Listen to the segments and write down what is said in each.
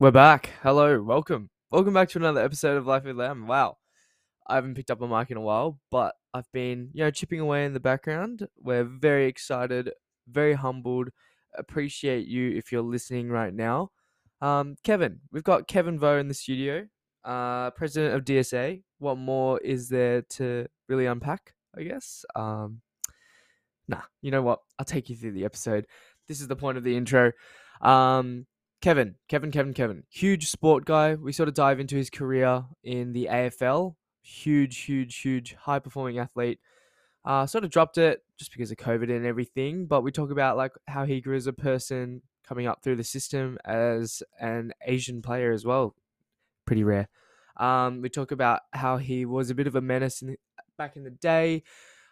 We're back. Hello, welcome. Welcome back to another episode of Life with Lamb. Wow. I haven't picked up a mic in a while, but I've been, you know, chipping away in the background. We're very excited, very humbled. Appreciate you if you're listening right now. Um, Kevin, we've got Kevin Vo in the studio, uh, president of DSA. What more is there to really unpack, I guess? Um, nah, you know what? I'll take you through the episode. This is the point of the intro. Um, Kevin, Kevin, Kevin, Kevin, huge sport guy. We sort of dive into his career in the AFL. Huge, huge, huge, high performing athlete. Uh, sort of dropped it just because of COVID and everything. But we talk about like how he grew as a person, coming up through the system as an Asian player as well. Pretty rare. Um, we talk about how he was a bit of a menace in the, back in the day.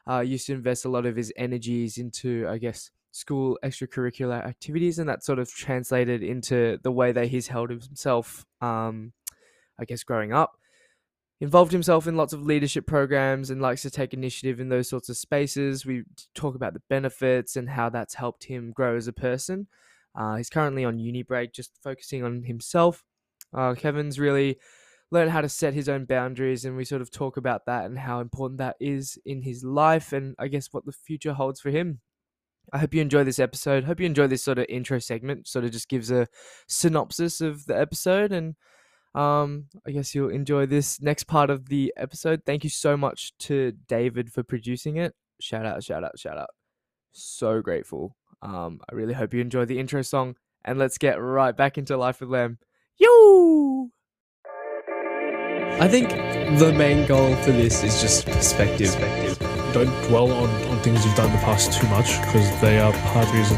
Uh, used to invest a lot of his energies into, I guess, school extracurricular activities, and that sort of translated into the way that he's held himself, um, I guess, growing up. Involved himself in lots of leadership programs and likes to take initiative in those sorts of spaces. We talk about the benefits and how that's helped him grow as a person. Uh, he's currently on uni break, just focusing on himself. Uh, Kevin's really learned how to set his own boundaries, and we sort of talk about that and how important that is in his life, and I guess what the future holds for him. I hope you enjoy this episode. Hope you enjoy this sort of intro segment. Sort of just gives a synopsis of the episode, and um, I guess you'll enjoy this next part of the episode. Thank you so much to David for producing it. Shout out, shout out, shout out. So grateful. Um, I really hope you enjoy the intro song, and let's get right back into Life with Lamb. Yo! I think the main goal for this is just perspective. Don't dwell on, on things you've done in the past too much because they are part of the reason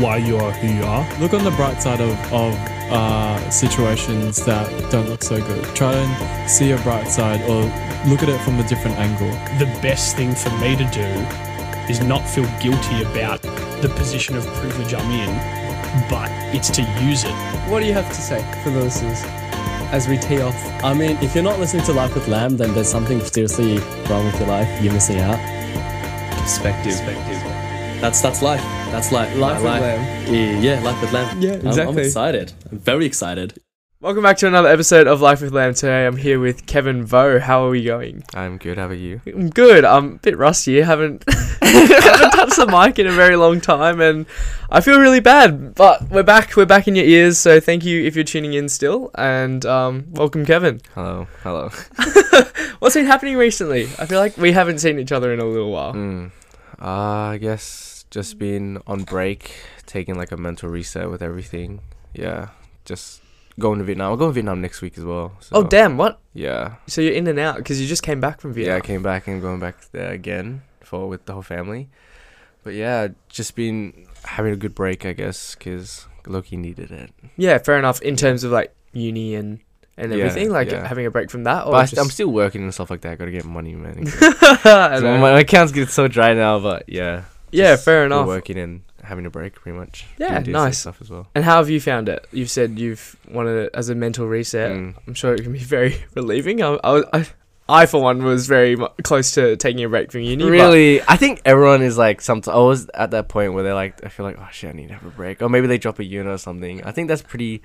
why you are who you are. Look on the bright side of, of uh, situations that don't look so good. Try and see a bright side or look at it from a different angle. The best thing for me to do is not feel guilty about the position of privilege I'm in, but it's to use it. What do you have to say for the listeners as we tee off? I mean, if you're not listening to Life with Lamb, then there's something seriously wrong with your life. You're missing out. Perspective. That's that's life. That's life. Life My with life. Lamb. Yeah, yeah, life with lamb. Yeah, I'm- I'm, excited. I'm very excited. Welcome back to another episode of Life with Lamb. Today I'm here with Kevin Vo. How are we going? I'm good. How are you? I'm good. I'm a bit rusty. Haven't haven't touched the mic in a very long time, and I feel really bad. But we're back. We're back in your ears. So thank you if you're tuning in still, and um, welcome, Kevin. Hello. Hello. What's been happening recently? I feel like we haven't seen each other in a little while. Mm. Uh, I guess just being on break, taking like a mental reset with everything. Yeah, just going to Vietnam. I'll go to Vietnam next week as well. So, Oh damn! What? Yeah. So you're in and out because you just came back from Vietnam. Yeah, I came back and going back there again for with the whole family. But yeah, just been having a good break, I guess, because Loki needed it. Yeah, fair enough. In terms of like uni and and Yeah, everything, like yeah. having a break from that, or But I, am still working and stuff like that. I gotta get money, man. So my, my account's get so dry now, but yeah. yeah, fair enough. Working and having a break, pretty much. Yeah, nice. stuff as well. And how have you found it? You've said you've wanted it as a mental reset. Mm. I'm sure it can be very relieving. I, I, I, I for one, was very close to taking a break from uni. Really, I think everyone is like. Some I was at that point where they're like, I feel like, oh shit, I need to have a break, or maybe they drop a unit or something. I think that's pretty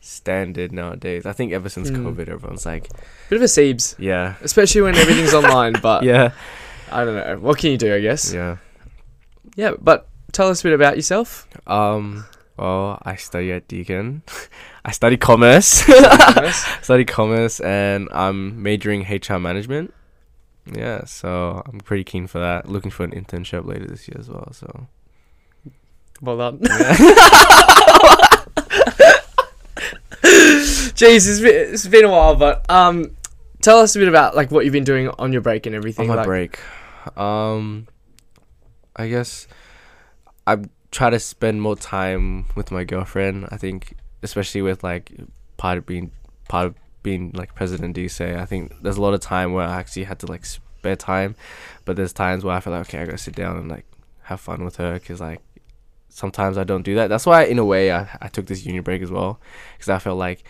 standard nowadays. I think ever since Mm. COVID, everyone's like, bit of a Siebes, yeah, especially when everything's online. But yeah, I don't know. What can you do? I guess. yeah. Yeah, but tell us a bit about yourself. Um, well, I study at Deakin. I study commerce. Nice. study commerce, and I'm majoring HR management. Yeah, so I'm pretty keen for that. Looking for an internship later this year as well. So well done. yeah. Jeez, it's been, it's been a while, but um, tell us a bit about like what you've been doing on your break and everything. on my like, break um i guess i try to spend more time with my girlfriend i think especially with like part of being part of being like president DSA, i think there's a lot of time where i actually had to like spare time but there's times where i feel like okay i gotta sit down and like have fun with her because like sometimes i don't do that. That's why in a way i, I took this uni break as well because i felt like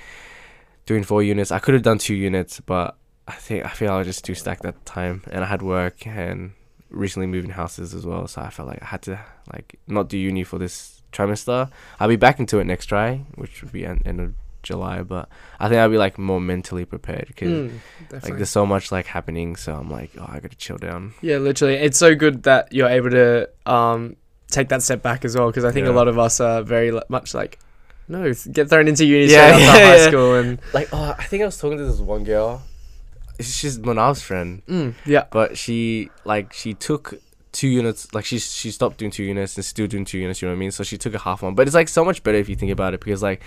doing four units i could have done two units but I think I feel I just too stacked at the time, and I had work and recently moving houses as well. So I felt like I had to like not do uni for this trimester. I'll be back into it next try, which would be end, end of July, but I think I'll be like more mentally prepared because Mm, like there's so much like happening. So I'm like, oh, I gotta chill down. Yeah, literally. It's so good that you're able to um, take that step back as well because I think a lot of us are very much like, no, get thrown into uni Yeah, straight after yeah, high yeah. school and Like, oh, I think I was talking to this one girl. She's Manav's friend, mm, yeah, but she like she took two units. Like she she stopped doing two units and still doing two units. You know what I mean? So she took a half one. But it's like so much better if you think about it because like.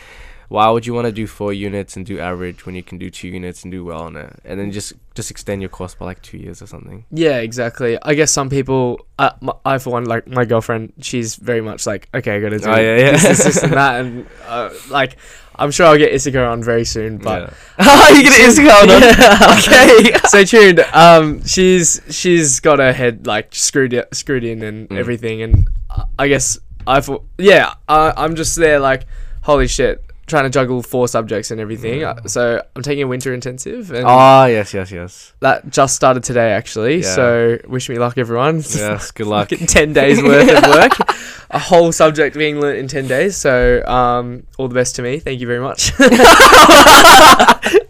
Why would you want to do four units and do average when you can do two units and do well on it, and then just just extend your course by like two years or something? yeah, exactly. I guess some people, uh, my, I for one, like my girlfriend, she's very much like, okay, I gotta do Oh, yeah, yeah. this, this, this, and that, and uh, like, I'm sure I'll get Issachar on very soon, but. yeah. you get Instagram on? Yeah. Okay. Stay tuned. Um, she's she's got her head like screwed screwed in and Mm. everything, and I- I guess I thought, yeah, I, I'm just there like, holy shit, trying to juggle four subjects and everything. Uh, So I'm taking a winter intensive, and Ah, yes, yes, yes. that just started today actually. Yeah. So wish me luck, everyone. Yes, good luck. Ten days worth of work, a whole subject being learnt in ten days. So um, all the best to me. Thank you very much.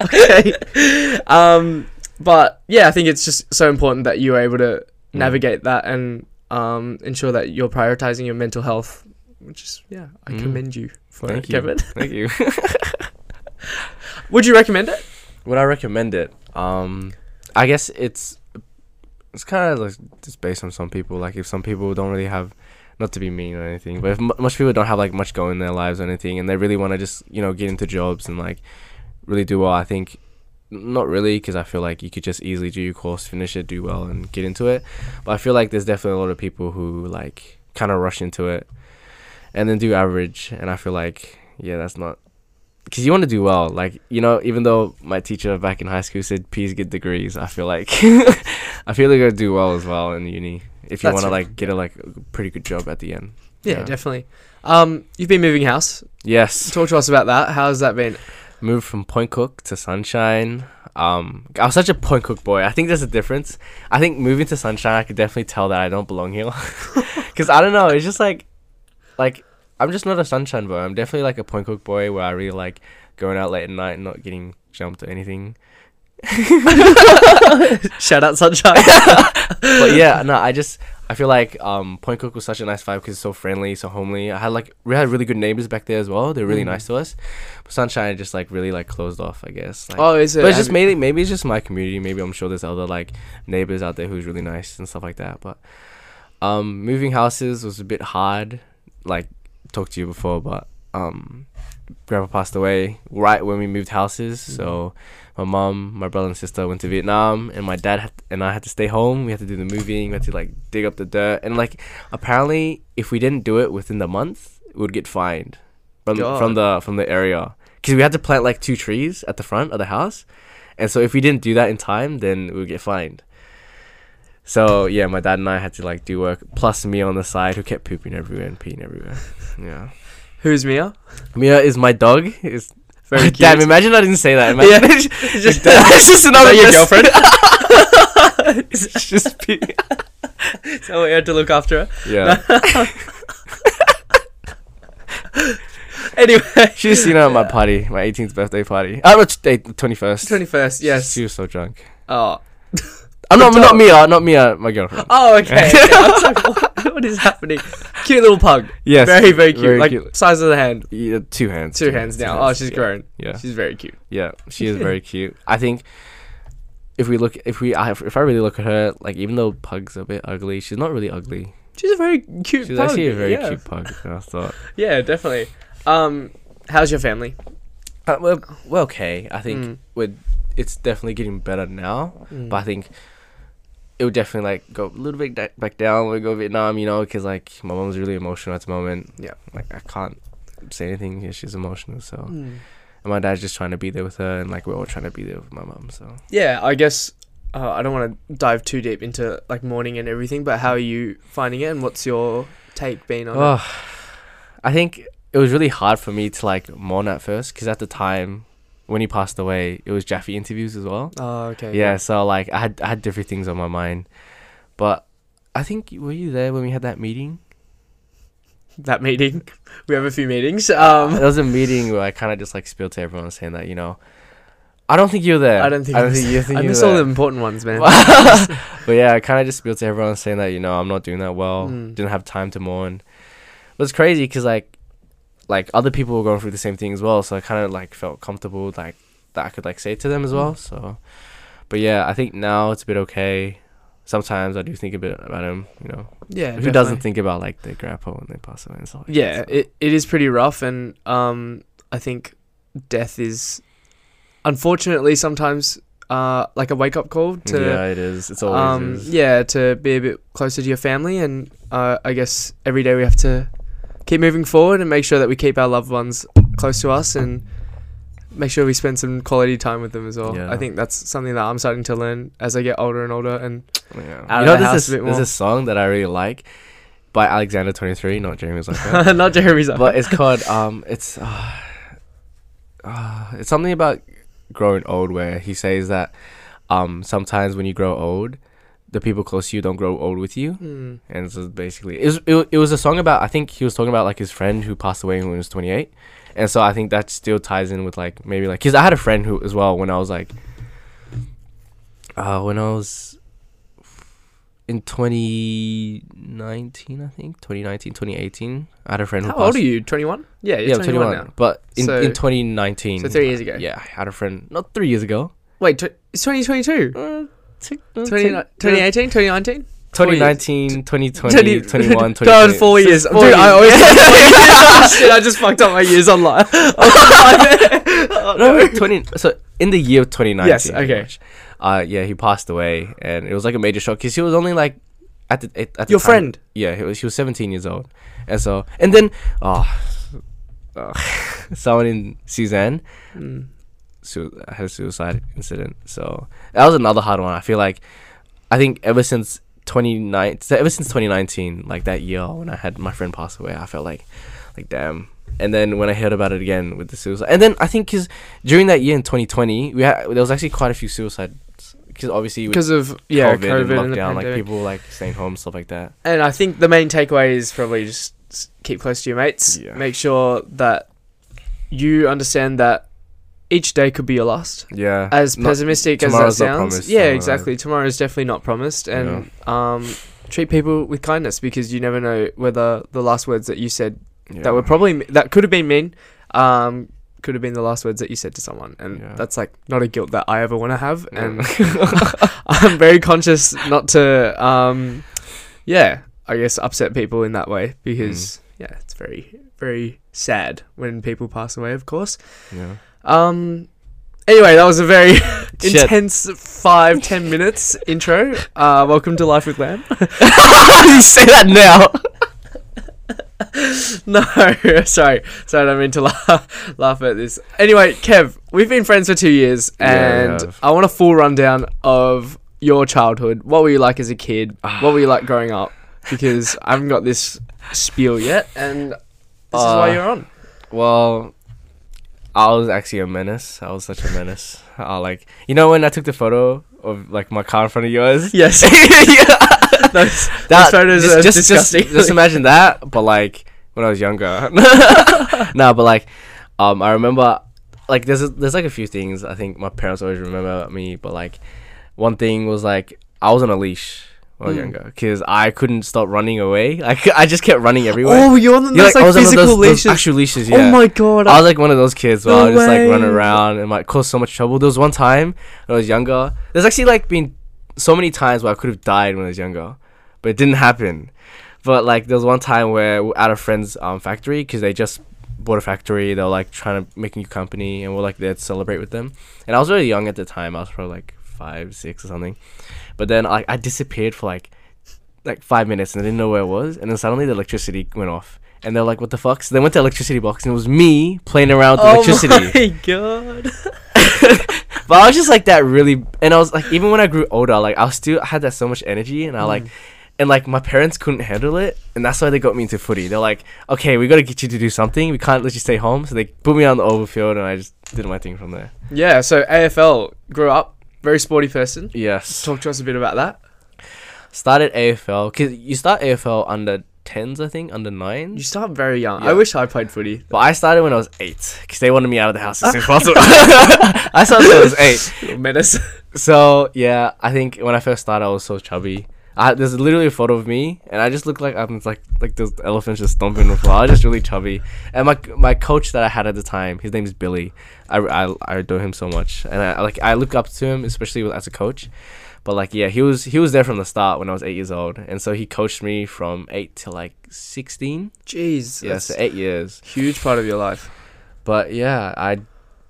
okay. Um, but yeah, I think it's just so important that you're able to Mm. navigate that and um, ensure that you're prioritizing your mental health. Which is yeah, I Mm. commend you for Thank it, you. Kevin. Thank you. Would you recommend it? Would I recommend it? Um, I guess it's it's kind of like just based on some people. Like if some people don't really have, not to be mean or anything, but if m- much people don't have like much going in their lives or anything, and they really want to just you know get into jobs and like really do well, I think not really because I feel like you could just easily do your course, finish it, do well, and get into it. But I feel like there's definitely a lot of people who like kind of rush into it and then do average, and I feel like yeah, that's not because you want to do well. Like you know, even though my teacher back in high school said please get degrees, I feel like I feel like I do well as well in uni if you want to like get a like a pretty good job at the end. Yeah, Yeah. definitely. Um, you've been moving house. Yes, Talk to us about that. How's that been? moved from Point Cook to Sunshine. Um, I was such a Point Cook boy. I think there's a difference. I think moving to Sunshine, I could definitely tell that I don't belong here. Cause I don't know. It's just like, like I'm just not a Sunshine boy. I'm definitely like a Point Cook boy where I really like going out late at night and not getting jumped or anything. Shout out Sunshine. but yeah, no, I just I feel like um Point Cook was such a nice vibe because it's so friendly, so homely. I had like we had really good neighbors back there as well. They're really Mm. nice to us. But Sunshine just like really like closed off, I guess. Like, oh, is it? but it's just mainly maybe it's just my community. Maybe I'm sure there's other like neighbors out there who's really nice and stuff like that. But um, moving houses was a bit hard. Like talked to you before, but um, grandpa passed away right when we moved houses. So my mom, my brother and sister went to Vietnam, and my dad had, and I had to stay home. We had to do the moving. We had to like dig up the dirt, and like apparently, if we didn't do it within the month, we would get fined from from the from the area because we had to plant like two trees at the front of the house, and so if we didn't do that in time, then we would get fined. So yeah, my dad and I had to like do work, plus me on the side who kept pooping everywhere and peeing everywhere. Yeah, Who's Mia? Mia is my dog. Is Very cute. Damn, imagine I didn't say that. Imagine Yeah. it's Just- it's just another your girlfriend? it's just pee. so we had to look after her. Yeah, Anyway, she's seen her at my party, my 18th birthday party. Ah, I'm not 21st. twenty first. Yes. She was so drunk. Oh. I'm not not. Mia, not Mia, my girlfriend. Oh, okay. okay. I was like, what, what is happening? Cute little pug. Yes, very, very cute. very like cute. size of the hand. Yeah, two hands. Two hands now. Oh, she's yeah. grown. Yeah. She's very cute. Yeah, she is very cute. I think if we look, if we, I, if I really look at her, like even though Pug's a bit ugly, she's not really ugly. She's a very cute She's pug. actually a very yeah. cute pug. I thought. Yeah, definitely. Um, how's your family? Uh, we're, we're okay. I think Mm. we're, it's definitely getting better now. Mm. But I think it would definitely like go a little bit da- back down when we go Vietnam, you know, because like my mom's really emotional at the moment. Yeah. Like I can't say anything. Yeah, she's emotional. So Mm. and my dad's just trying to be there with her, and like we're all trying to be there with my mom. So Yeah, I guess uh, I don't want to dive too deep into like mourning and everything, but how are you finding it, and what's your take been on Oh, I think it was really hard for me to like mourn at first because at the time when he passed away, it was Jaffe interviews as well. Oh, okay. Yeah, so like I had I had different things on my mind, but I think were you there when we had that meeting? that meeting. We have a few meetings. Um, there was a meeting where I kind of just like spilled to everyone saying that you know, I don't think you're there. I don't think I don't I think you think I miss all the important ones, man. but yeah, I kind of just spilled to everyone saying that you know I'm not doing that well. Mm. Didn't have time to mourn. It was crazy because like, like other people were going through the same thing as well. So I kind of like felt comfortable like that I could like say to them as Mm. well. So, but yeah, I think now it's a bit okay. Sometimes I do think a bit about him. You know, yeah, who doesn't think about like their grandpa when they pass away and stuff? Like Yeah, that, so. it, it is pretty rough, and um, I think death is unfortunately sometimes uh like a wake up call to yeah, it is. It's always um is. yeah to be a bit closer to your family, and uh, I guess every day we have to keep moving forward and make sure that we keep our loved ones close to us and make sure we spend some quality time with them as well. Yeah. I think that's something that I'm starting to learn as I get older and older, and Yeah. out you of know, the house there's a this, bit there's more. this song that I really like by Alexander Twenty Three, not Jeremy Zucker. not Jeremy's. like but it's called um it's uh, uh, it's something about growing old where he says that um sometimes when you grow old the people close to you don't grow old with you Hmm. and so basically it was, it, it was a song about i think he was talking about like his friend who passed away when he was 28 and so i think that still ties in with like maybe like because i had a friend who as well when i was like uh when i was in 2019 i think 2019 2018 i had a friend who How old are you? Twenty one. Yeah, you're yeah, 21, 21. now. But in, So- in 2019. So three years ago. Yeah, I had a friend, not three years ago. Wait, tw- it's 2022. Uh, t- 20, t- 2018, 2019? 2019, 2020, 20 21, God, 2020. four So years. four Dude, I always years. Shit, I just fucked up my years online. oh, no, wait, 20. So in the year of 2019. Yes, pretty okay. much, Uh, yeah, he passed away, and it was like a major shock because he was only like at the at, at the Your time- friend? Yeah, he was he was 17 years old, and so and then oh, uh, someone in Suzanne Mm. Su- had a suicide incident. So that was another hard one. I feel like I think ever since 29 so ever since 2019 like that year when I had my friend pass away I felt like like damn and then when I heard about it again with the suicide and then I think cuz during that year in 2020 we had there was actually quite a few suicides cuz obviously Because of yeah, COVID, COVID, and and, lockdown the like people like staying home stuff like that And I think the main takeaway is probably just keep close to your mates. Yeah. Make sure that you understand that each day could be your last. yeah As Not- pessimistic as that sounds, promised, yeah, tomorrow. exactly. Tomorrow is definitely not promised, and um, treat people with kindness because you never know whether the last words that you said yeah. that were probably that could have been mean, um, could have been the last words that you said to someone, and Yeah. that's like not a guilt that I ever want to have, Yeah. and I'm very conscious not to, um, yeah, I guess upset people in that way because yeah, it's very very sad when people pass away, of course. yeah Um. Anyway, that was a very Shit. intense five ten minutes intro. Uh, welcome to Life with Lamb. you say that now no, sorry, sorry, I don't mean to laugh, laugh at this. Anyway, Kev, we've been friends for two years, and have. I want a full rundown of your childhood. What were you like as a kid? what were you like growing up? Because I haven't got this spiel yet, and this is why Uh, you're on. Well, I was actually a menace. I was such a menace. I like you know when I took the photo of like my car in front of yours. Yes, yeah. those, That, those photos just, just, just, disgusting. just imagine that, but like when I was younger. no, but like, um, I remember like there's a, there's like a few things I think my parents always remember about me, but like one thing was like I was on a leash when Mm. younger because I couldn't stop running away. Like I just kept running everywhere. oh, you're on Yeah, those like, I physical those, those leashes. actual leashes. Yeah. Oh my god! I was like one of those kids where No I just like run around and might cause so much trouble. There was one time when I was younger. There's actually like been so many times where I could have died when I was younger, but it didn't happen. But like there was one time where we're at a friend's um, factory because they just bought a factory. They were like trying to make a new company and we're like there to celebrate with them. And I was really young at the time. I was probably like five, six or something. But then like I disappeared for like like five minutes and I didn't know where I was. And then suddenly the electricity went off. And they're like, "What the fuck?" So they went to electricity box, and it was me playing around with oh electricity. my god! But I was just like that really, and I was like, even when I grew older, like I was still I had that so much energy, and I like, mm. and like my parents couldn't handle it, and that's why they got me into footy. They're like, okay, we got to get you to do something. We can't let you stay home, so they put me on the overfield, and I just did my thing from there. Yeah, so AFL grew up very sporty person. Yes, Talk to us a bit about that. started AFL because you start AFL under tens, I think, under nines. You start very young. I wish I played footy. But I started when I was eight because they wanted me out of the house as soon as possible. I started when I was eight. Menace. So yeah, I think when I first started, I was so chubby. I, there's literally a photo of me, and I just look like I'm like like those elephants just stomping the floor. I was just really chubby. And my my coach that I had at the time, his name is Billy. I, I, I adore him so much, and I like I look up to him, especially as a coach. But like yeah, he was he was there from the start when I was eight years old, and so he coached me from eight to like sixteen. Jeez. Yeah, so eight years. huge part of your life. But yeah, I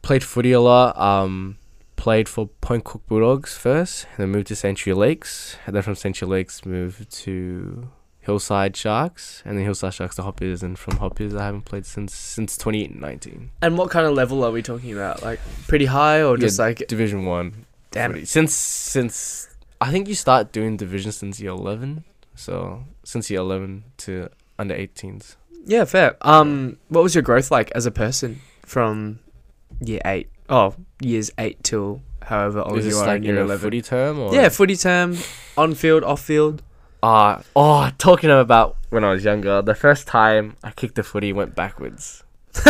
played footy a lot. Um, played for Point Cook Bulldogs first, and then moved to Sanctuary Lakes, and then from Sanctuary Lakes moved to Hillside Sharks, and then Hillside Sharks to Hoppers, and from Hoppers I haven't played since since 2019. And what kind of level are we talking about? Like pretty high or just Yeah, like Division One. Damn. footy. Since since I think you start doing division since year 11, so since year 11 to under 18s. Yeah, fair. Um what was your growth like as a person from year 8? Oh, years 8 till however old Is you this are like in year a 11? footy term or Yeah, footy term, on field, off field. Ah, oh, talking about when I was younger, the first time I kicked the footy went backwards.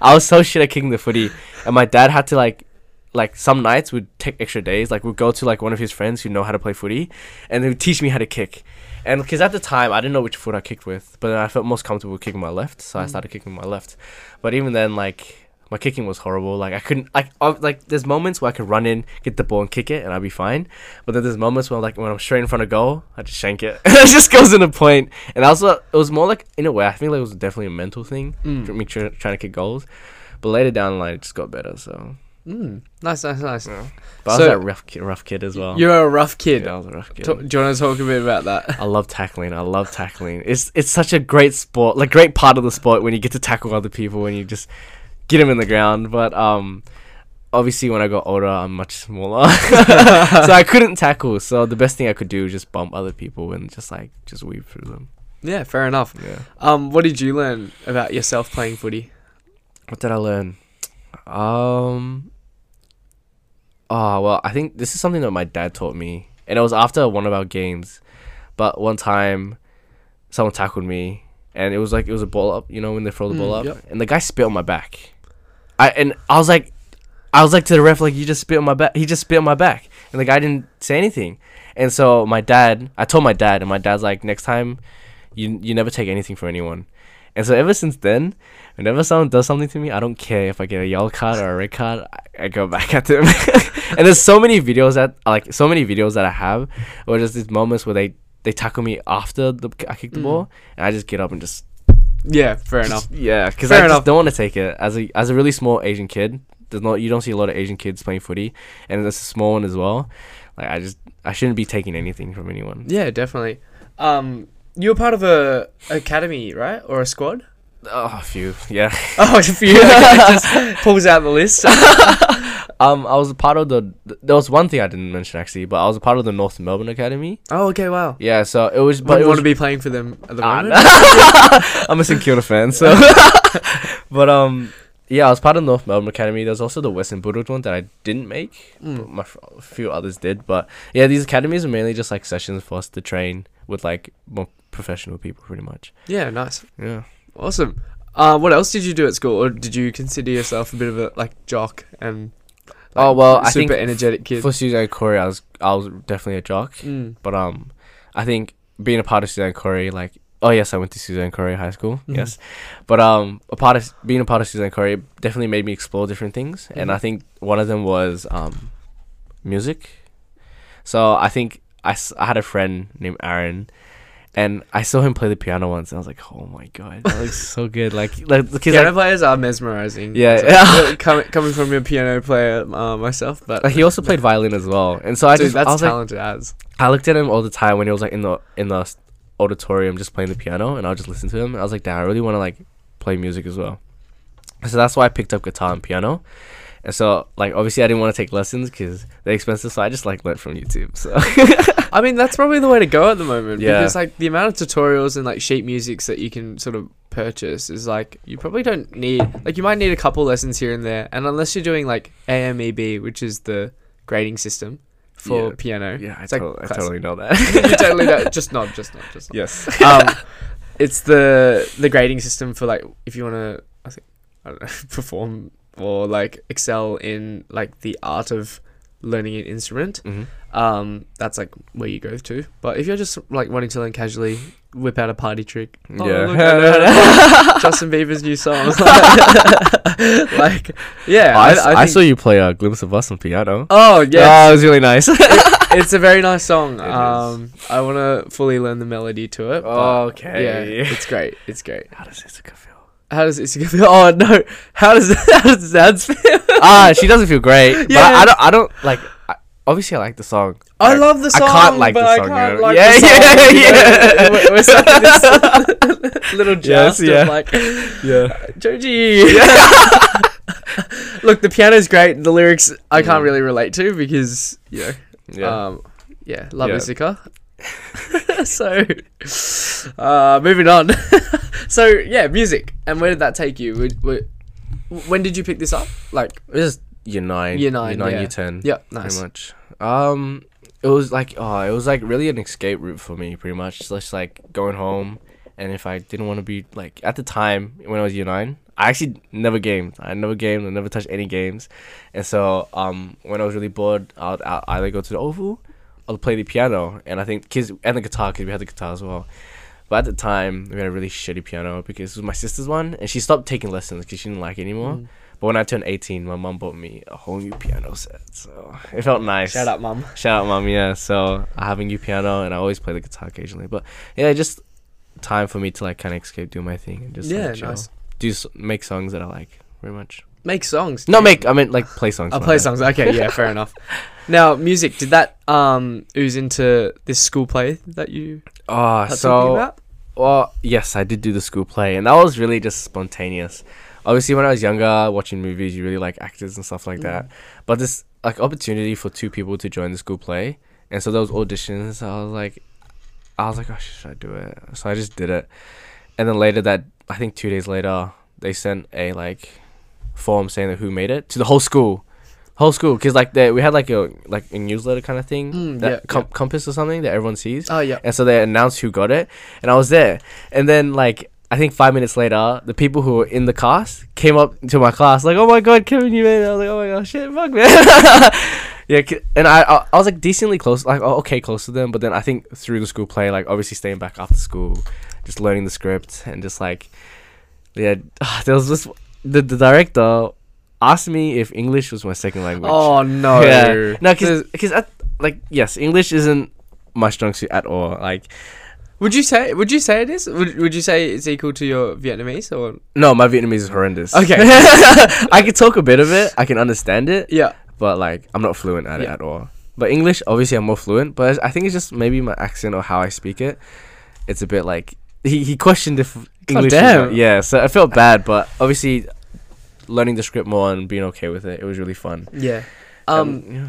I was so shit at kicking the footy, and my dad had to like, like some nights would take extra days. Like we'd go to like one of his friends who know how to play footy, and they would teach me how to kick. And because at the time I didn't know which foot I kicked with, but then I felt most comfortable kicking my left, so I Mm. started kicking my left. But even then, like my kicking was horrible. Like I couldn't like I, like there's moments where I could run in, get the ball and kick it, and I'd be fine. But then there's moments where like when I'm straight in front of goal, I just shank it. it just goes in a point. And also it was more like in a way I think like it was definitely a mental thing Mm. me try, trying to kick goals. But later down the line, it just got better. So, Mm. Nice, nice, nice. yeah. but I was that rough kid, rough kid as well. You're a rough kid. Yeah, I was a rough kid. Ta- do you want to talk a bit about that? I love tackling. I love tackling. It's it's such a great sport, like great part of the sport when you get to tackle other people and you just get him in the ground. But um, obviously when I got older, I'm much smaller, so I couldn't tackle. So the best thing I could do was just bump other people and just like just weave through them. Yeah, fair enough. Yeah. Um, what did you learn about yourself playing footy? What did I learn? Um. Oh well, I think this is something that my dad taught me, and it was after one of our games. But one time, someone tackled me, and it was like it was a ball up. You know when they throw the ball Mm, up, yep. and the guy spit on my back. I and I was like, I was like to the ref like, you just spit on my back. He just spit on my back, and the guy didn't say anything. And so my dad, I told my dad, and my dad's like, next time, you you never take anything from anyone. And so ever since then, whenever someone does something to me, I don't care if I get a yellow card or a red card. I, I go back at them. and there's so many videos that like so many videos that I have, where there's these moments where they they tackle me after the I kick the Mm. ball, and I just get up and just Yeah, fair enough. yeah, because I just don't want to take it as a as a really small Asian kid. There's not you don't see a lot of Asian kids playing footy, and there's a small one as well. Like I just I shouldn't be taking anything from anyone. Yeah, definitely. Um, you were part of a academy, right, or a squad? Oh, a few, yeah. Oh, a few. just pulls out the list. Um, I was a part of the. There was one thing I didn't mention actually, but I was a part of the North Melbourne Academy. oh, okay, wow. Yeah, so it was. But you want to be playing for them at the Ah, moment? I'm a St Kilda fan, so. but um, yeah, I was part of North Melbourne Academy. There's also the Western Bulldogs one that I didn't make. Mm. but My a few others did, but yeah, these academies are mainly just like sessions for us to train with like more professional people, pretty much. Yeah, nice, Yeah. Awesome. Uh, what else did you do at school, or did you consider yourself a bit of a like jock and? Like, Oh, well, I super think energetic kid. For Suzanne Cory, I was I was definitely a jock. Mm. But um, I think being a part of Suzanne Cory, like, oh yes, I went to Suzanne Cory High School, Mhm. yes. But um, a part of being a part of Suzanne Cory definitely made me explore different things, and Mhm. I think one of them was um, music. So I think I, I had a friend named Aaron. And I saw him play the piano once, and I was like, "Oh my god, that looks so good!" Like, like Piano like, players are mesmerizing. Yeah. Uh, coming coming from a piano player uh, myself, but like he also played violin as well. And so I dude, just, I that's was like, as. I looked at him all the time when he was like in the in the auditorium just playing the piano, and I would just listen to him. And I was like, damn, I really want to like play music as well. So that's why I picked up guitar and piano. And so like obviously I didn't want to take lessons because they're expensive, so I just like learned from YouTube. So I mean, that's probably the way to go at the moment. Yeah. Because like the amount of tutorials and like sheet musics that you can sort of purchase is like you probably don't need like you might need a couple lessons here and there, and unless you're doing like AMEB, which is the grading system for Yeah. piano. Yeah, I, It's like totally, I totally know that. you totally don't. Just nod. Just nod. Just nod. yes. um, it's the the grading system for like if you want to, I think, I don't know, perform or like excel in like the art of learning an instrument. hmm Um, that's like where you go to. But if you're just like wanting to learn casually, whip out a party trick. Oh, Yeah. look, I Justin Bieber's new song. like, yeah, I think- saw you play a glimpse of us on piano. Oh yeah, Oh, it was really nice. it's a very nice song. It is. um, I want to fully learn the melody to it. but okay. Yeah, it's great. It's great. How does Isuka feel? How does it feel? Oh no! How does how does Zad's feel? ah, she doesn't feel great. But Yeah. I, I don't. I don't like. I, obviously, I like the song. I Like, love the I song. can't like but the I song, you can't know? like Yeah, the song, yeah, you know? yeah. We're, we're stuck in this little joust yeah. of like, Yeah. Joji. Look, the piano's great. The lyrics I can't Mm. really relate to because you know, Yeah. um, yeah, love Yeah. Isuka. so, uh, moving on. so yeah, music. And where did that take you? When did you pick this up? Like, it was year nine. Year nine, Year nine. yeah. Year ten. yeah, Pretty much. Um, it was like oh, it was like really an escape route for me. Pretty much, just like going home, and if I didn't want to be like at the time when I was year nine, I actually never gamed. I never gamed. I never touched any games, and so um, when I was really bored, I'd, I'd either go to the oval play the piano, and I think kids and the guitar because we had the guitar as well. But at the time, we had a really shitty piano because it was my sister's one, and she stopped taking lessons because she didn't like it anymore. Mm. But when I turned 18, my mom bought me a whole new piano set. So it felt nice. Shout out, mom. Shout out, mom. Yeah. So I have a new piano and I always play the guitar occasionally. But yeah, just time for me to like kind of escape, do my thing, and just Yeah, like, chill. nice. Do make songs that I like very much. Make songs. No, make. I mean like play songs. I'll play bad. songs. Okay, yeah, fair enough. Now, music. Did that um ooze into this school play that you Oh, so? Well, yes, I did do the school play, and that was really just spontaneous. Obviously, when I was younger, watching movies, you really like actors and stuff like that. But this like opportunity for two people to join the school play, and so those auditions, I was like, I was like, oh, should I do it? So I just did it, and then later that I think two days later, they sent a like form saying that who made it to the whole school. Whole school, because like they, we had like a like a newsletter kind of thing, Mm, that yeah, com- yeah. compass or something that everyone sees. Oh yeah. And so they announced who got it, and I was there. And then like I think five minutes later, the people who were in the cast came up to my class like, "Oh my god, Kevin, you made it!" I was like, "Oh my god, shit, fuck man." yeah, and I, I I was like decently close, like oh, okay, close to them. But then I think through the school play, like obviously staying back after school, just learning the script and just like, yeah, there was this the the director asked me if English was my second language. Oh no. Yeah. No, There's- because like yes, English isn't my strong suit at all. Like Would you say? Would you say it is? Would Would you say it's equal to your Vietnamese or? no, my Vietnamese is horrendous. Okay. I can talk a bit of it. I can understand it, Yeah. but like I'm not fluent at it at all. But English, obviously, I'm more fluent. But I think it's just maybe my accent or how I speak it. It's a bit like he he questioned if English. was damn. yeah, so I felt bad, but obviously, learning the script more and being okay with it, it was really fun. Yeah. Um. And, yeah.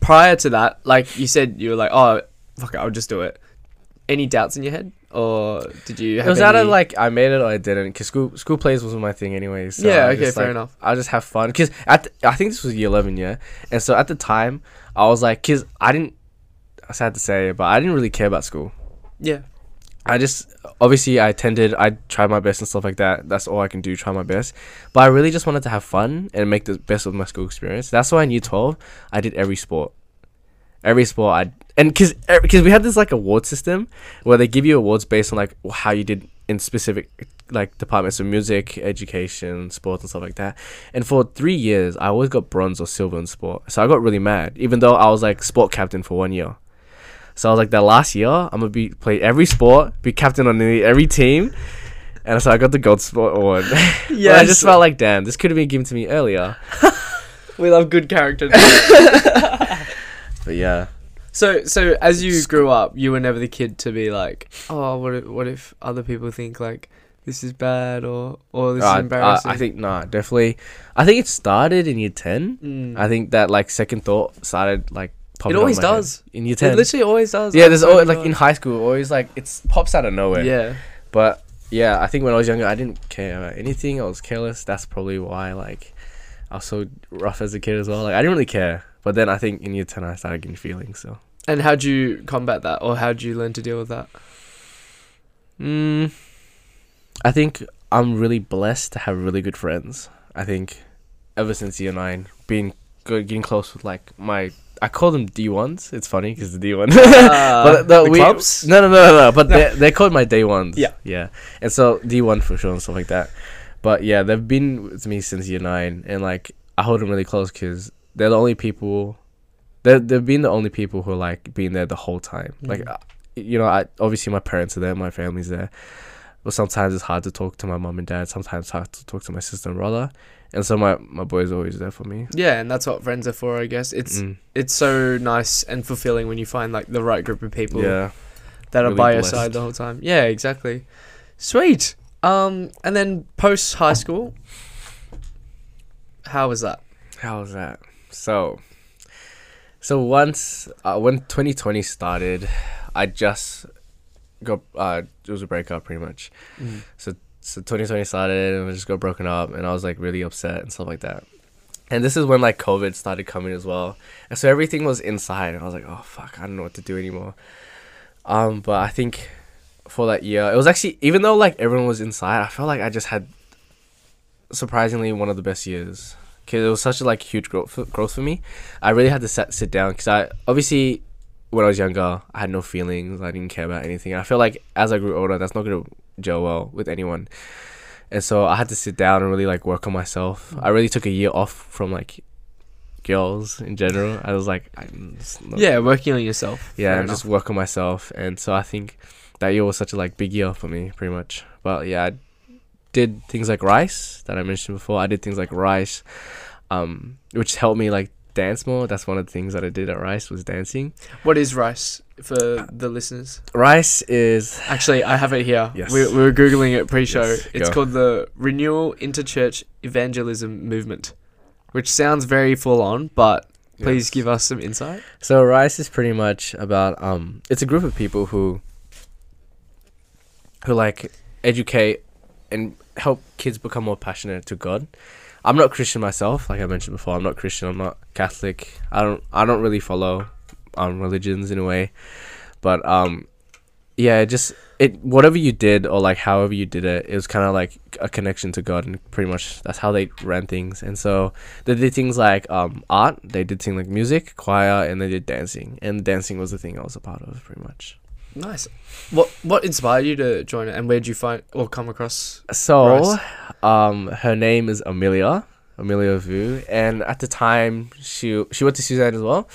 prior to that, like you said, you were like, "Oh, fuck it, I'll just do it." Any doubts in your head, or did you? It Have was out of like I made it or I didn't. Cause school school plays wasn't my thing anyways. So yeah. I Okay. just, Fair like, enough. I'll just have fun. Cause at I think this was year eleven, yeah. And so at the time, I was like, cause I didn't. I sad to say, but I didn't really care about school. Yeah. I just obviously I attended. I tried my best and stuff like that. That's all I can do. Try my best. But I really just wanted to have fun and make the best of my school experience. That's why in year twelve, I did every sport. Every sport I and cause er, because we had this like award system where they give you awards based on like how you did in specific like departments of music, education, sports and stuff like that. And for three years, I always got bronze or silver in sport. So I got really mad, even though I was like sport captain for one year. So I was like, that last year, I'm gonna be play every sport, be captain on nearly every team, and so I got the gold sport award. yeah, I just felt like, damn, this could have been given to me earlier. we love good character. But yeah, so, so as you grew up, you were never the kid to be like, "Oh, what if, what if other people think like this is bad or or this Uh, is uh, embarrassing?" I think nah, definitely. I think it started in year ten. Mm. I think that like second thought started like. It always head. does. in year It literally always does. yeah, there's always like in high school, always like it's pops out of nowhere. Yeah. But yeah, I think when I was younger, I didn't care about anything. I was careless. That's probably why like I was so rough as a kid as well. Like I didn't really care. But then I think in year ten I started getting feelings. So. And how'd you combat that, or how'd you learn to deal with that? Mm, I think I'm really blessed to have really good friends. I think ever since year nine, being good, getting close with like my, I call them D ones. It's funny because the D one. Uh, but the, we, clubs? No, no, no, no, no. But they they called my day ones. Yeah. yeah. And so D one for sure and stuff like that. But yeah, they've been with me since year nine, and like I hold them really close because they're the only people. They they've been the only people who are like being there the whole time. Like, Mhm. uh, you know, I obviously my parents are there, my family's there. But sometimes it's hard to talk to my mom and dad. Sometimes it's hard to talk to my sister and brother. And so my my boy's always there for me. Yeah, and that's what friends are for, I guess. It's Mm. it's so nice and fulfilling when you find like the right group of people Yeah. that are really by your side the whole time. Yeah, exactly. Sweet. Um, and then post high school, how was that? How was that? So, so once uh, when 2020 started, I just got uh, it was a breakup pretty much. So so 2020 started and we just got broken up, and I was like really upset and stuff like that. And this is when like COVID started coming as well, and so everything was inside, and I was like, oh fuck, I don't know what to do anymore. Um, but I think for that year, it was actually even though like everyone was inside, I felt like I just had surprisingly one of the best years because it was such a like huge growth growth for me. I really had to sit sit down because I obviously when I was younger I had no feelings. I didn't care about anything. I feel like as I grew older, that's not gonna gel well with anyone. And so I had to sit down and really like work on myself. I really took a year off from like girls in general. I was like, I'm just not- Yeah, working on yourself. yeah, and just work on myself. And so I think that year was such a like big year for me, pretty much. But yeah, I did things like rice that I mentioned before. I did things like rice, um, which helped me like dance more. That's one of the things that I did at rice was dancing. What is rice for the listeners? Rice is Actually, I have it here. Yes. We, we were googling it pre-show. Yes, it's go. called the Renewal Interchurch Evangelism Movement, which sounds very full on, but please Yes. give us some insight. So rice is pretty much about um it's a group of people who who like educate and help kids become more passionate to God. I'm not Christian myself, like I mentioned before. I'm not Christian. I'm not Catholic. I don't I don't really follow um religions in a way. But um yeah, just it whatever you did or like however you did it, it was kind of like a connection to God and pretty much that's how they ran things. And so they did things like um art, they did things like music, choir, and they did dancing. And dancing was the thing I was a part of pretty much. Nice. What what inspired you to join it, and where did you find or come across? So, um, her name is Amelia, Amelia Vu, and at the time she she went to Suzanne as well.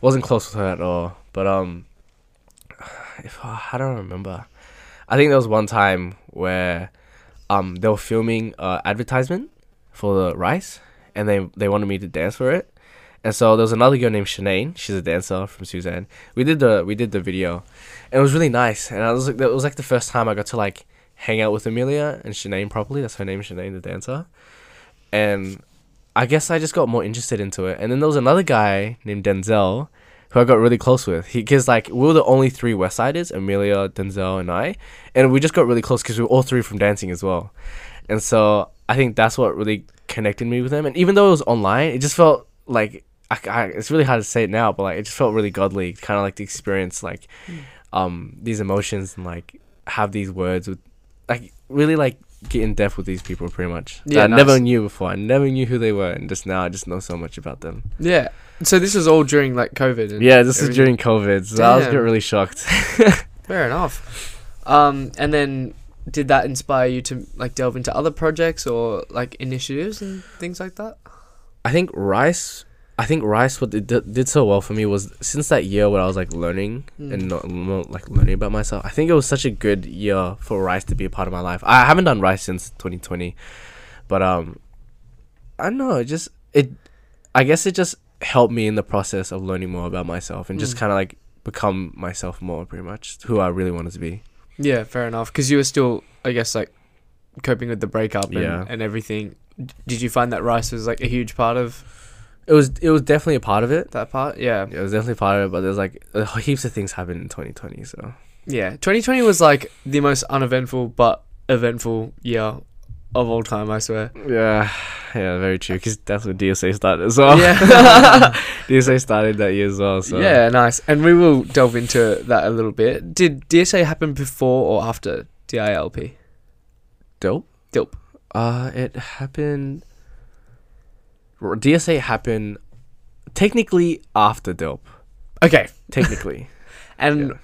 wasn't close with her at all, but um, if I don't remember, I think there was one time where um they were filming a advertisement for the rice, and they they wanted me to dance for it. And so there was another girl named Shanae. She's a dancer from Suzanne. We did the we did the video, it was really nice. And I was like, it was like the first time I got to like hang out with Amelia and Shanae properly. That's her name, Shanae, the dancer. And I guess I just got more interested into it. And then there was another guy named Denzel who I got really close with. He, cause like we were the only three West Siders, Amelia, Denzel, and I, and we just got really close because we were all three from dancing as well. And so I think that's what really connected me with him. And even though it was online, it just felt like I, I, it's really hard to say it now, but like it just felt really godly, kind of like the experience like hmm. Um these emotions and like have these words with like really like get in depth with these people pretty much. Yeah, I never knew before. I never knew who they were, and just now I just know so much about them. Yeah. So this was all during like COVID. And Yeah, this is during COVID, so I was Damn. get really shocked. Fair enough. Um, and then did that inspire you to like delve into other projects or like initiatives and things like that? I think Rice. I think Rice. What it did, did so well for me was since that year where I was like learning Mm. and not, not like learning about myself. I think it was such a good year for Rice to be a part of my life. I haven't done Rice since 2020, but um, I don't know. It just it. I guess it just helped me in the process of learning more about myself and just Mm. kind of like become myself more, pretty much who I really wanted to be. Yeah, fair enough. Because you were still, I guess, like coping with the breakup and, Yeah. and everything. D- Did you find that Rice was like a huge part of It was it was definitely a part of it. that part? Yeah. It was definitely part of it, but there's like uh, heaps of things happened in 2020. So Yeah. 2020 was like the most uneventful but eventful year of all time. I swear. Yeah, yeah, very true. Because that's when DSA started as well. Yeah. DSA started that year as well. So Yeah, nice. And we will delve into that a little bit. Did DSA happen before or after DILP? dope. Dope. Uh, it happened. DSA happened technically after dope. Okay, Technically, and Yeah.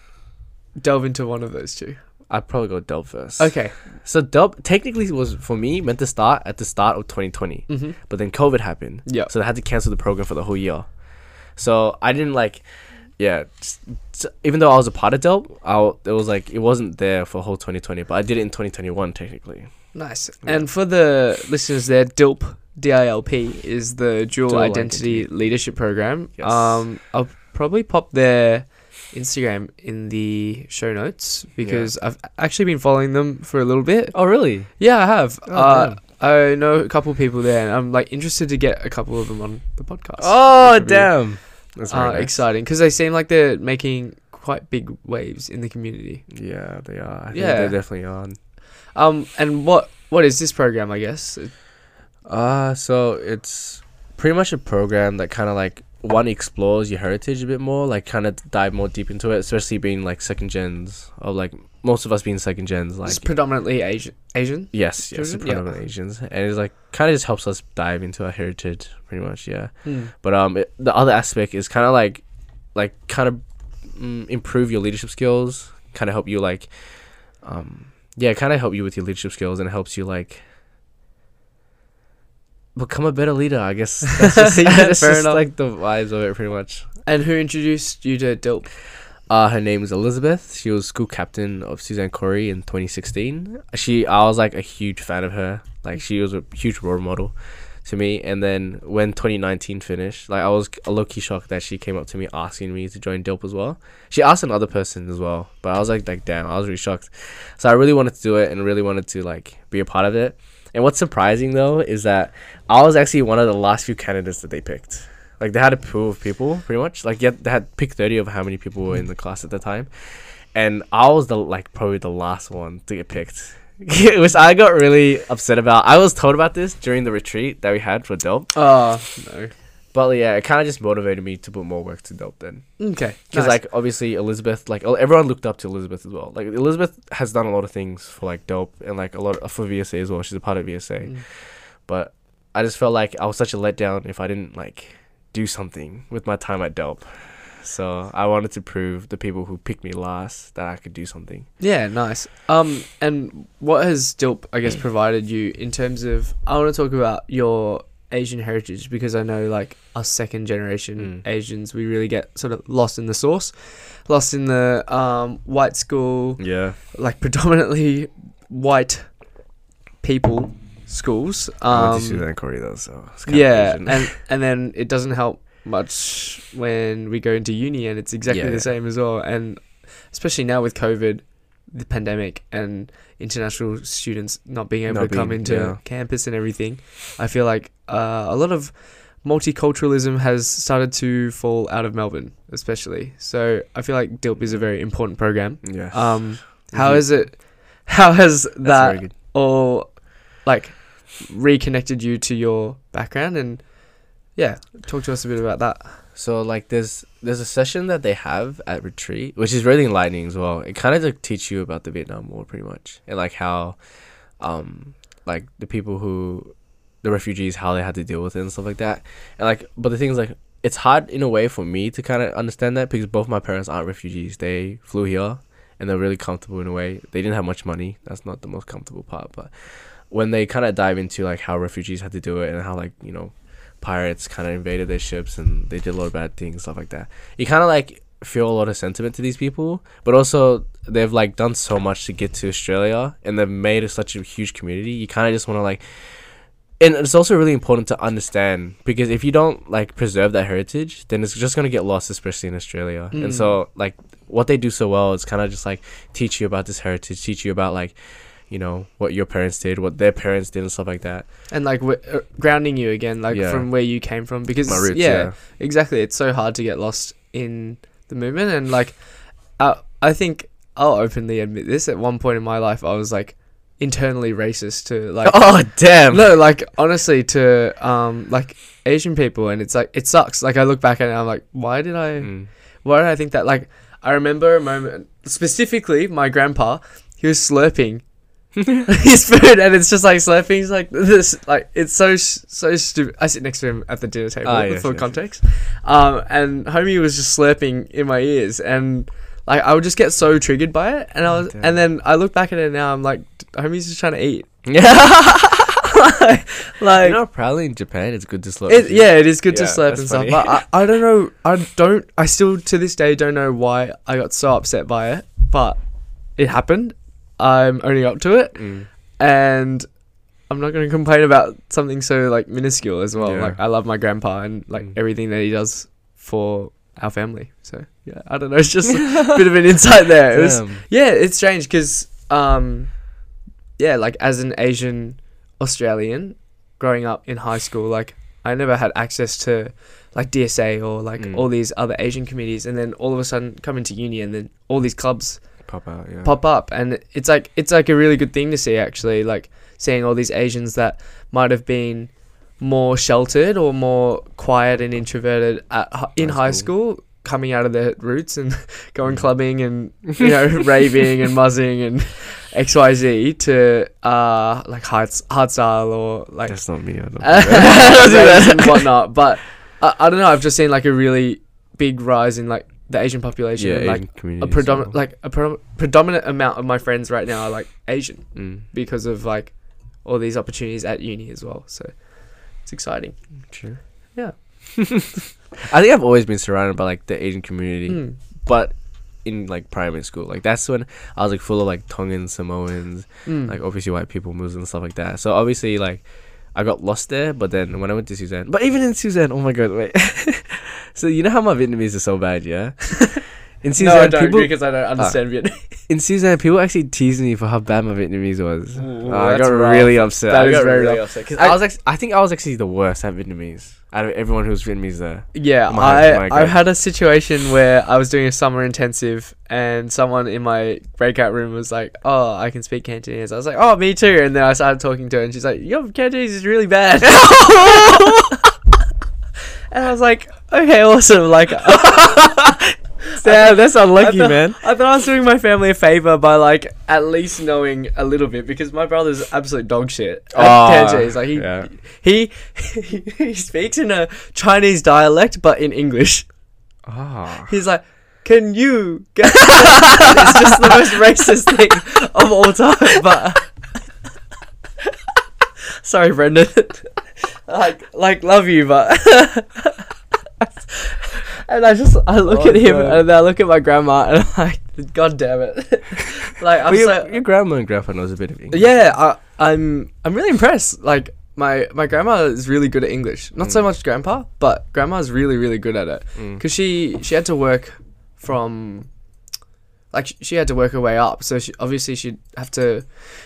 delve into one of those two. I'd probably go dope first. Okay. So dope technically was for me meant to start at the start of 2020, Mm-hmm. but then COVID happened. Yeah. So they had to cancel the program for the whole year. So I didn't like, yeah. s- s- even though I was a part of Dope, I it was like it wasn't there for whole 2020, but I did it in 2021 technically. Nice. Yeah. And for the listeners there, DILP, D-I-L-P, is the Dual, Dual Identity, Identity. Leadership Program. Yes. Um, I'll probably pop their Instagram in the show notes because I've actually been following them for a little bit. Oh really? Yeah, I have. Oh, uh. I know a couple of people there, and I'm like interested to get a couple of them on the podcast. Oh which would be, damn! That's uh, nice. exciting because they seem like they're making quite big waves in the community. Yeah, they are. I think Yeah. they're definitely on. Um, and what what is this program? I guess. Uh so it's pretty much a program that kind of like one explores your heritage a bit more, like kind of dive more deep into it, especially being like second gens of like most of us being second gens, like it's predominantly Asian. Asian. Yes, yes, children? Yeah. Asians, and it's like kind of just helps us dive into our heritage, pretty much. Yeah, Hmm. but um, it, the other aspect is kind of like, like kind of mm, improve your leadership skills, kind of help you like, um, yeah, kind of help you with your leadership skills, and it helps you like become a better leader. I guess that's just, Yeah, that's fair just enough. like the vibes of it, pretty much. And who introduced you to DILP? Uh, her name is Elizabeth. She was school captain of Suzanne Cory in 2016. She, I was like a huge fan of her. Like she was a huge role model to me. And then when 2019 finished, like I was a low key shocked that she came up to me asking me to join Dope as well. She asked another person as well, but I was like, like damn, I was really shocked. So I really wanted to do it and really wanted to like be a part of it. And what's surprising though is that I was actually one of the last few candidates that they picked. Like they had a pool of people, pretty much. Like yeah, they had picked thirty of how many people were in the class at the time, and I was the like probably the last one to get picked, which I got really upset about. I was told about this during the retreat that we had for Dope, Oh ah, no. But yeah, it kind of just motivated me to put more work to Dope then. Okay. Because nice. like obviously Elizabeth, like everyone looked up to Elizabeth as well. Like Elizabeth has done a lot of things for like Dope and like a lot of, for VSA as well. She's a part of VSA Mm. but I just felt like I was such a letdown if I didn't like do something with my time at Delp. So I wanted to prove the people who picked me last that I could do something. Yeah, nice. Um, and what has DILP, I guess, provided you in terms of? I want to talk about your Asian heritage because I know, like, us second generation Mm. Asians, we really get sort of lost in the source, lost in the um white school, Yeah. like predominantly white people schools. I Um, to Suzanne Cory though, so yeah, and and then it doesn't help much when we go into uni, and it's exactly Yeah, the yeah. same as well. And especially now with COVID, the pandemic, and international students not being able Not to come into yeah. campus and everything, I feel like uh, a lot of multiculturalism has started to fall out of Melbourne, especially. So I feel like DILP is a very important program. yeah. Um, how Mhm. is it? How has that or like reconnected you to your background and yeah talk to us a bit about that So like there's there's a session that they have at retreat, which is really enlightening as well. It kind of like teach you about the Vietnam War pretty much, and like how, um, like the people who, the refugees, how they had to deal with it and stuff like that. And like, but the thing is like, it's hard in a way for me to kind of understand that because both my parents aren't refugees. They flew here, and they're really comfortable in a way. They didn't have much money. That's not the most comfortable part, but when they kind of dive into like how refugees had to do it and how like you know pirates kind of invaded their ships and they did a lot of bad things stuff like that. You kind of like feel a lot of sentiment to these people but also they've like done so much to get to australia and they've made it such a huge community. You kind of just want to like and it's also really important to understand because if you don't like preserve that heritage then it's just going to get lost especially in australia. Mm. and so like what they do so well is kind of just like teach you about this heritage teach you about like you know what your parents did what their parents did and stuff like that and like w- uh, grounding you again like Yeah. from where you came from because my roots yeah, yeah. exactly it's so hard to get lost in the movement and like uh, i think i'll openly admit this at one point in my life i was like internally racist to like oh damn. no like honestly to um like Asian people and it's like it sucks like I look back and I'm like why did I Mm. why did I think that like I remember a moment specifically my grandpa he was slurping his food and it's just like slurping he's like this like it's so so stupid I sit next to him at the dinner table yes, for yes, context um and homie was just slurping in my ears and like I would just get so triggered by it and I was Damn. and then I look back at it now I'm like homie's just trying to eat Yeah. like you know, probably in Japan, it's good to slurp. it, yeah, it is good to slurp and stuff, but I, I don't know. I don't. I still to this day don't know why I got so upset by it, but it happened. I'm owning up to it, Mm. and I'm not going to complain about something so like minuscule as well. Yeah. Like I love my grandpa and like Mm. everything that he does for our family. So yeah, I don't know. It's just a bit of an insight there. It was, yeah, it's strange because, um, yeah, like as an Asian Australian growing up in high school, like I never had access to like DSA or like Mm. all these other Asian communities, and then all of a sudden come into uni, and then all these clubs Pop out. Yeah. pop up, and it's like it's like a really good thing to see actually, like seeing all these Asians that might have been more sheltered or more quiet and introverted at, in High high school. school coming out of their roots and going Mm. clubbing and you know raving and muzzing and xyz to uh like hard hardstyle or like That's not me. I don't do that. and whatnot but I, I don't know i've just seen like a really big rise in like the asian population yeah, and, like Asian a community. predominant like a pre- predominant amount of my friends right now are like asian Mm. because of like all these opportunities at uni as well so it's exciting True. Yeah. I think I've always been surrounded by like the Asian community, Mm. but in like primary school, like that's when I was like full of like Tongan Samoans, Mm. like obviously white people, Muslims, and stuff like that. So obviously like I got lost there, but then when I went to Suzanne, but even in Suzanne, oh my god, wait. so you know how my Vietnamese is so bad, yeah? In no, I don't people because I don't understand Vietnamese. in Suzanne, people actually teased me for how bad my Vietnamese was. Ooh, Uh, I got rough. really upset. That I got really upset because I- I, was actually, I think I was actually the worst at Vietnamese out of everyone who was Vietnamese there. Yeah, My- I my I had a situation where I was doing a summer intensive and someone in my breakout room was like, "Oh, I can speak Cantonese." I was like, "Oh, me too." And then I started talking to her, and she's like, "Your Cantonese is really bad." and I was like, "Okay, awesome." Like, Damn, that's unlucky, I thought, man. I thought I was doing my family a favor by like at least knowing a little bit because my brother's absolute dog shit. Ah, Like he, yeah. he he speaks in a Chinese dialect but in English. Ah. He's like, "Can you?" Get-? it's just the most racist thing of all time. But sorry, Brendan. Like, like, love you, but. and I just I look Oh, at him God. and then I look at my grandma and I'm like, God damn it! like I'm But your, so your grandma and grandpa knows a bit of English. yeah, I, I'm I'm really impressed. Like my my grandma is really good at English. Not so Mm. much grandpa, but grandma's really really good at it Mm. because she she had to work from like she had to work her way up so she obviously she'd have to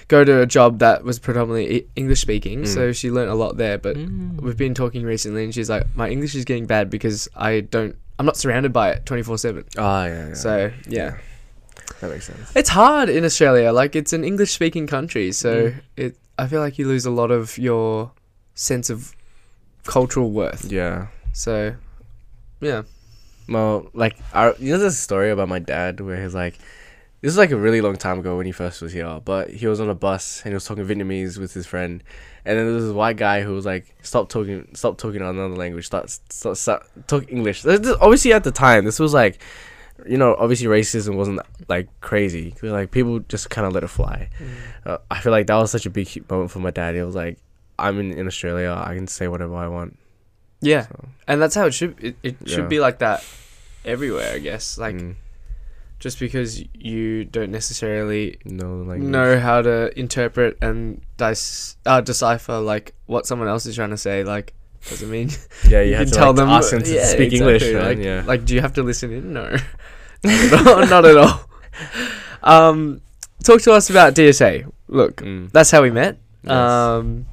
go to a job that was predominantly english speaking Mm. so she learnt a lot there but Mm. we've been talking recently and she's like my english is getting bad because i don't i'm not surrounded by it 24/7 Ah, yeah, yeah. so yeah that makes sense. it's hard in australia like it's an english speaking country so Mm. it i feel like you lose a lot of your sense of cultural worth Yeah. so yeah Well, like, our, you know, there's a story about my dad where he's like, this was like a really long time ago when he first was here, but he was on a bus and he was talking Vietnamese with his friend, and then there was this white guy who was like, stop talking, stop talking another language, start, start, start talk English. This- this- Obviously, at the time, this was like, you know, obviously racism wasn't like crazy. Like people just kind of let it fly. Uh, I feel like that was such a big moment for my dad. He was like, I'm in, in Australia, I can say whatever I want. Yeah So, and that's how it should it, it should Yeah. be like that everywhere i guess like mm, just because you don't necessarily no language. know how to interpret and dis- uh, decipher like what someone else is trying to say like doesn't mean Yeah, you, have to like, ask them to Yeah, speak exactly, English, man. like, yeah. like do you have to listen in no not at all, not at all. um talk to us about dsa look Mm. that's how we met Yes. um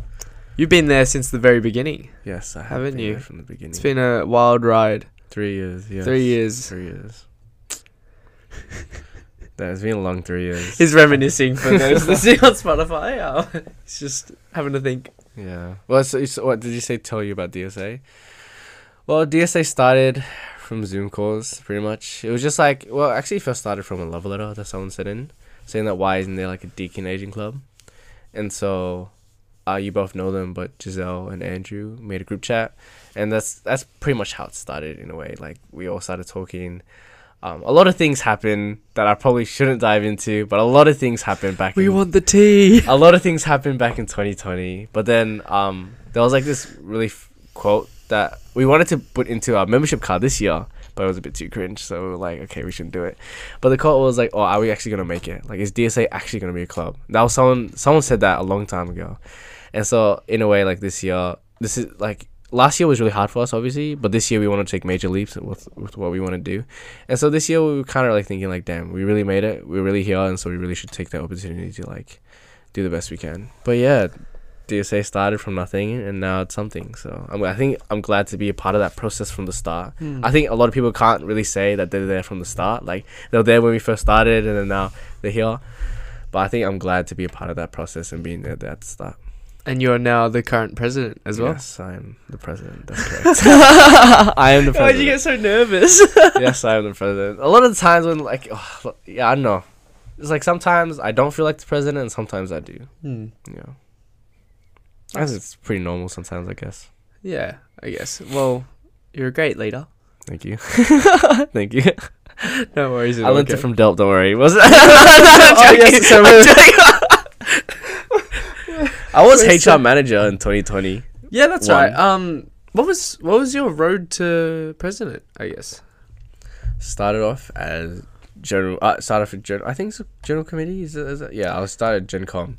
you've been there since the very beginning yes, I have haven't been you? from the beginning. it's been a wild ride three years. Yes. Three years. Three years. That it's been a long three years. He's reminiscing for those listening on Spotify. Oh, he's just having to think. Yeah. Well, so, so what did you say? Tell you about DSA? Well, DSA started from Zoom calls, pretty much. It was just like, well, actually, it first started from a love letter that someone sent in, saying that why isn't there like a Deakin Aging Club? And so, uh, you both know them, but Giselle and Andrew made a group chat, and that's that's pretty much how it started in a way. Like we all started talking. Um, a lot of things happened that I probably shouldn't dive into, but a lot of things happened back. We in, want the tea. a lot of things happened back in 2020 but then um there was like this really f- quote that we wanted to put into our membership card this year but it was a bit too cringe so we were like okay we shouldn't do it but the quote was like oh are we actually gonna make it like is dsa actually gonna be a club that was someone someone said that a long time ago and so in a way like this year this is like last year was really hard for us obviously but this year we want to take major leaps with, with what we want to do and so this year we were kind of like thinking like damn we really made it we're really here and so we really should take that opportunity to like do the best we can. But yeah, DSA started from nothing and now it's something. So I'm, I think I'm glad to be a part of that process from the start. Hmm. I think a lot of people can't really say that they're there from the start. Like they were there when we first started and then now they're here. But I think I'm glad to be a part of that process and being there at the start. And you're now the current president as well. Yes, I am the president. That's correct. I am the president. Why'd you get so nervous? yes, I am the president. A lot of the times when like, oh, yeah, I don't know. It's like sometimes I don't feel like the president, and sometimes I do. Hmm. Yeah. I guess it's pretty normal sometimes, I guess. Yeah, I guess. Well, you're a great leader. Thank you. Thank you. No worries. I learned it from Delp, don't worry. Was it? oh, yes, so I was HR manager in 2020. Yeah, that's One. right. Um, what was what was your road to president? I guess. Started off as general. Uh, started off with gen- I think it's a general committee. Is it, is it? Yeah, I was started Gen Com,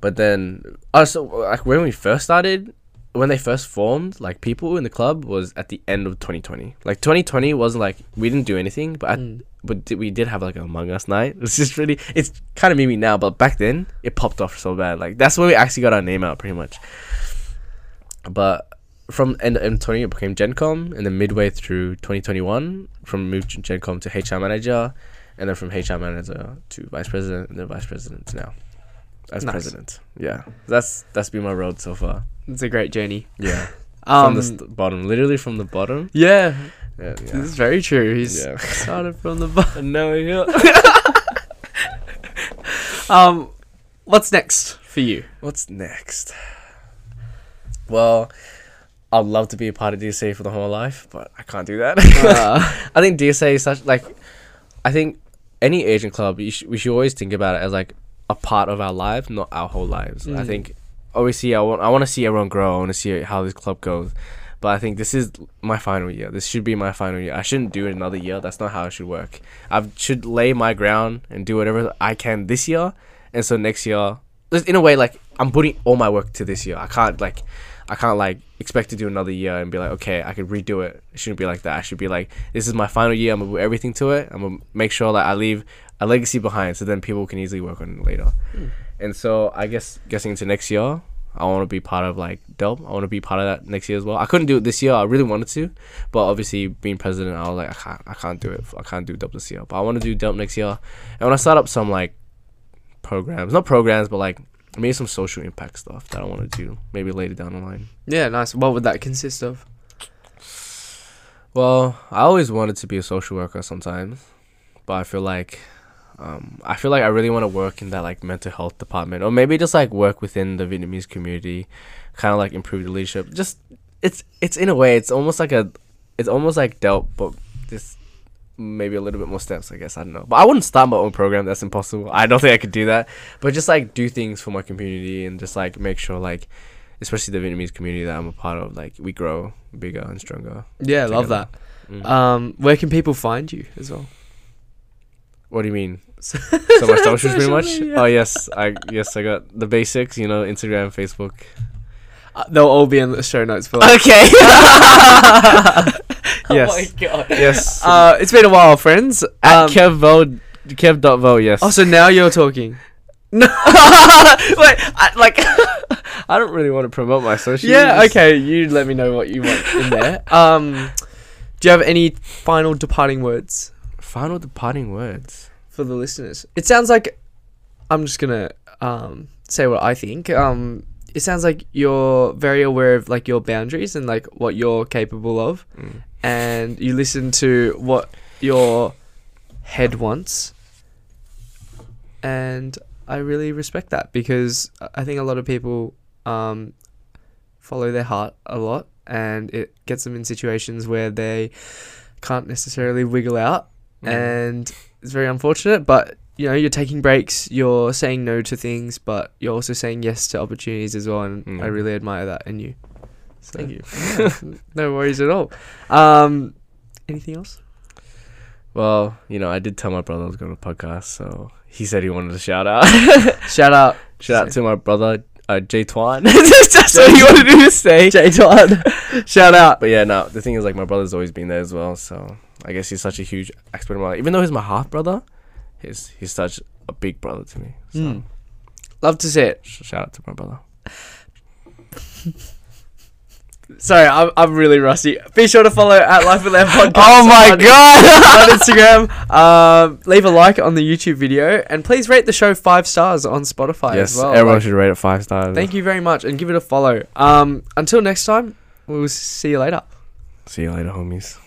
but then also like when we first started, when they first formed, like people in the club was at the end of 2020. Like 2020 wasn't like we didn't do anything, but at, Mm. But di- we did have like a Among Us night. It's just really it's kind of meme now, but back then it popped off so bad. Like that's when we actually got our name out pretty much. But from end of twenty it became Gencom, and then midway through 2021, from moved Gencom to HR manager, and then from HR manager to vice president, and then vice president to now as Nice. president. Yeah, that's that's been my road so far. It's a great journey. Yeah, Um, from the st- bottom, literally from the bottom. yeah, Yeah, this is very true. He's Yeah. started from the bottom. no, yeah. Um, what's next for you? What's next? Well, I'd love to be a part of DSA for the whole life, but I can't do that. Uh, I think DSA is such like, I think any Asian club, you sh- we should always think about it as like a part of our lives, not our whole lives. I Mm. think obviously I want I want to see everyone grow. I want to see how this club goes. But I think this is my final year. This should be my final year. I shouldn't do it another year. That's not how it should work. I should lay my ground and do whatever I can this year, and so next year, in a way, like I'm putting all my work to this year. I can't like, I can't like expect to do another year and be like, okay, I could redo it. It shouldn't be like that. I should be like, this is my final year. I'm gonna put everything to it. I'm gonna make sure that I leave a legacy behind, so then people can easily work on it later. Hmm. And so I guess guessing into next year, I want to be part of like Delp. I want to be part of that next year as well. I couldn't do it this year. I really wanted to, but obviously being president, I was like, I can't, I can't do it. I can't do Delp this year. But I want to do Delp next year. And when I start up some like programs, not programs, but like maybe some social impact stuff that I want to do, maybe later down the line. yeah, nice. What would that consist of? Well, I always wanted to be a social worker sometimes, but I feel like um, I feel like I really want to work in that like mental health department, or maybe just like work within the Vietnamese community, kind of like improve the leadership. Just it's it's in a way it's almost like a it's almost like Delp, but just maybe a little bit more steps. I guess I don't know, but I wouldn't start my own program. That's impossible. I don't think I could do that. But just like do things for my community and just like make sure like. Especially the Vietnamese community that I'm a part of, like we grow bigger and stronger. Yeah, love that. together. Mm. Um, where can people find you as well? What do you mean? So my socials pretty much. media. Oh yes, I yes I got the basics. You know, Instagram, Facebook. Uh, they'll all be in the show notes below. Okay. Oh yes. god. Yes. Uh, it's been a while, friends. At Um, Kev Kev.vo. Yes. oh, so now you're talking. no. Wait. I, like. I don't really want to promote my socials. Yeah, okay. You let me know what you want in there. Um, do you have any final departing words? Final departing words. For the listeners. It sounds like I'm just gonna um, say what I think. Um, it sounds like you're very aware of like your boundaries and like what you're capable of, Mm. and you listen to what your head wants. And I really respect that because I think a lot of people um, follow their heart a lot, and it gets them in situations where they can't necessarily wiggle out Mm. and it's very unfortunate. But you know, you're taking breaks, you're saying no to things, but you're also saying yes to opportunities as well, and I Mm. really admire that in you. So, Thank you. yeah, no worries at all. Um, anything else? Well, you know, I did tell my brother I was going to podcast, so he said he wanted a shout out. Shout out, shout out to my brother, uh, Jay Twan. That's what he wanted me to say. Jay Todd. Shout out. But yeah, no, the thing is, like, my brother's always been there as well, so I guess he's such a huge aspect of my life. Even though he's my half brother, he's he's such a big brother to me. So Mm. Love to see it. shout out to my brother. Sorry, I'm, I'm really rusty. Be sure to follow at Life with Lamb podcast. Oh my on- God! on Instagram. Um, leave a like on the YouTube video, and please rate the show five stars on Spotify yes, as well. everyone Like, should rate it five stars. thank you very much, and give it a follow. Um, until next time, we'll see you later. See you later, homies.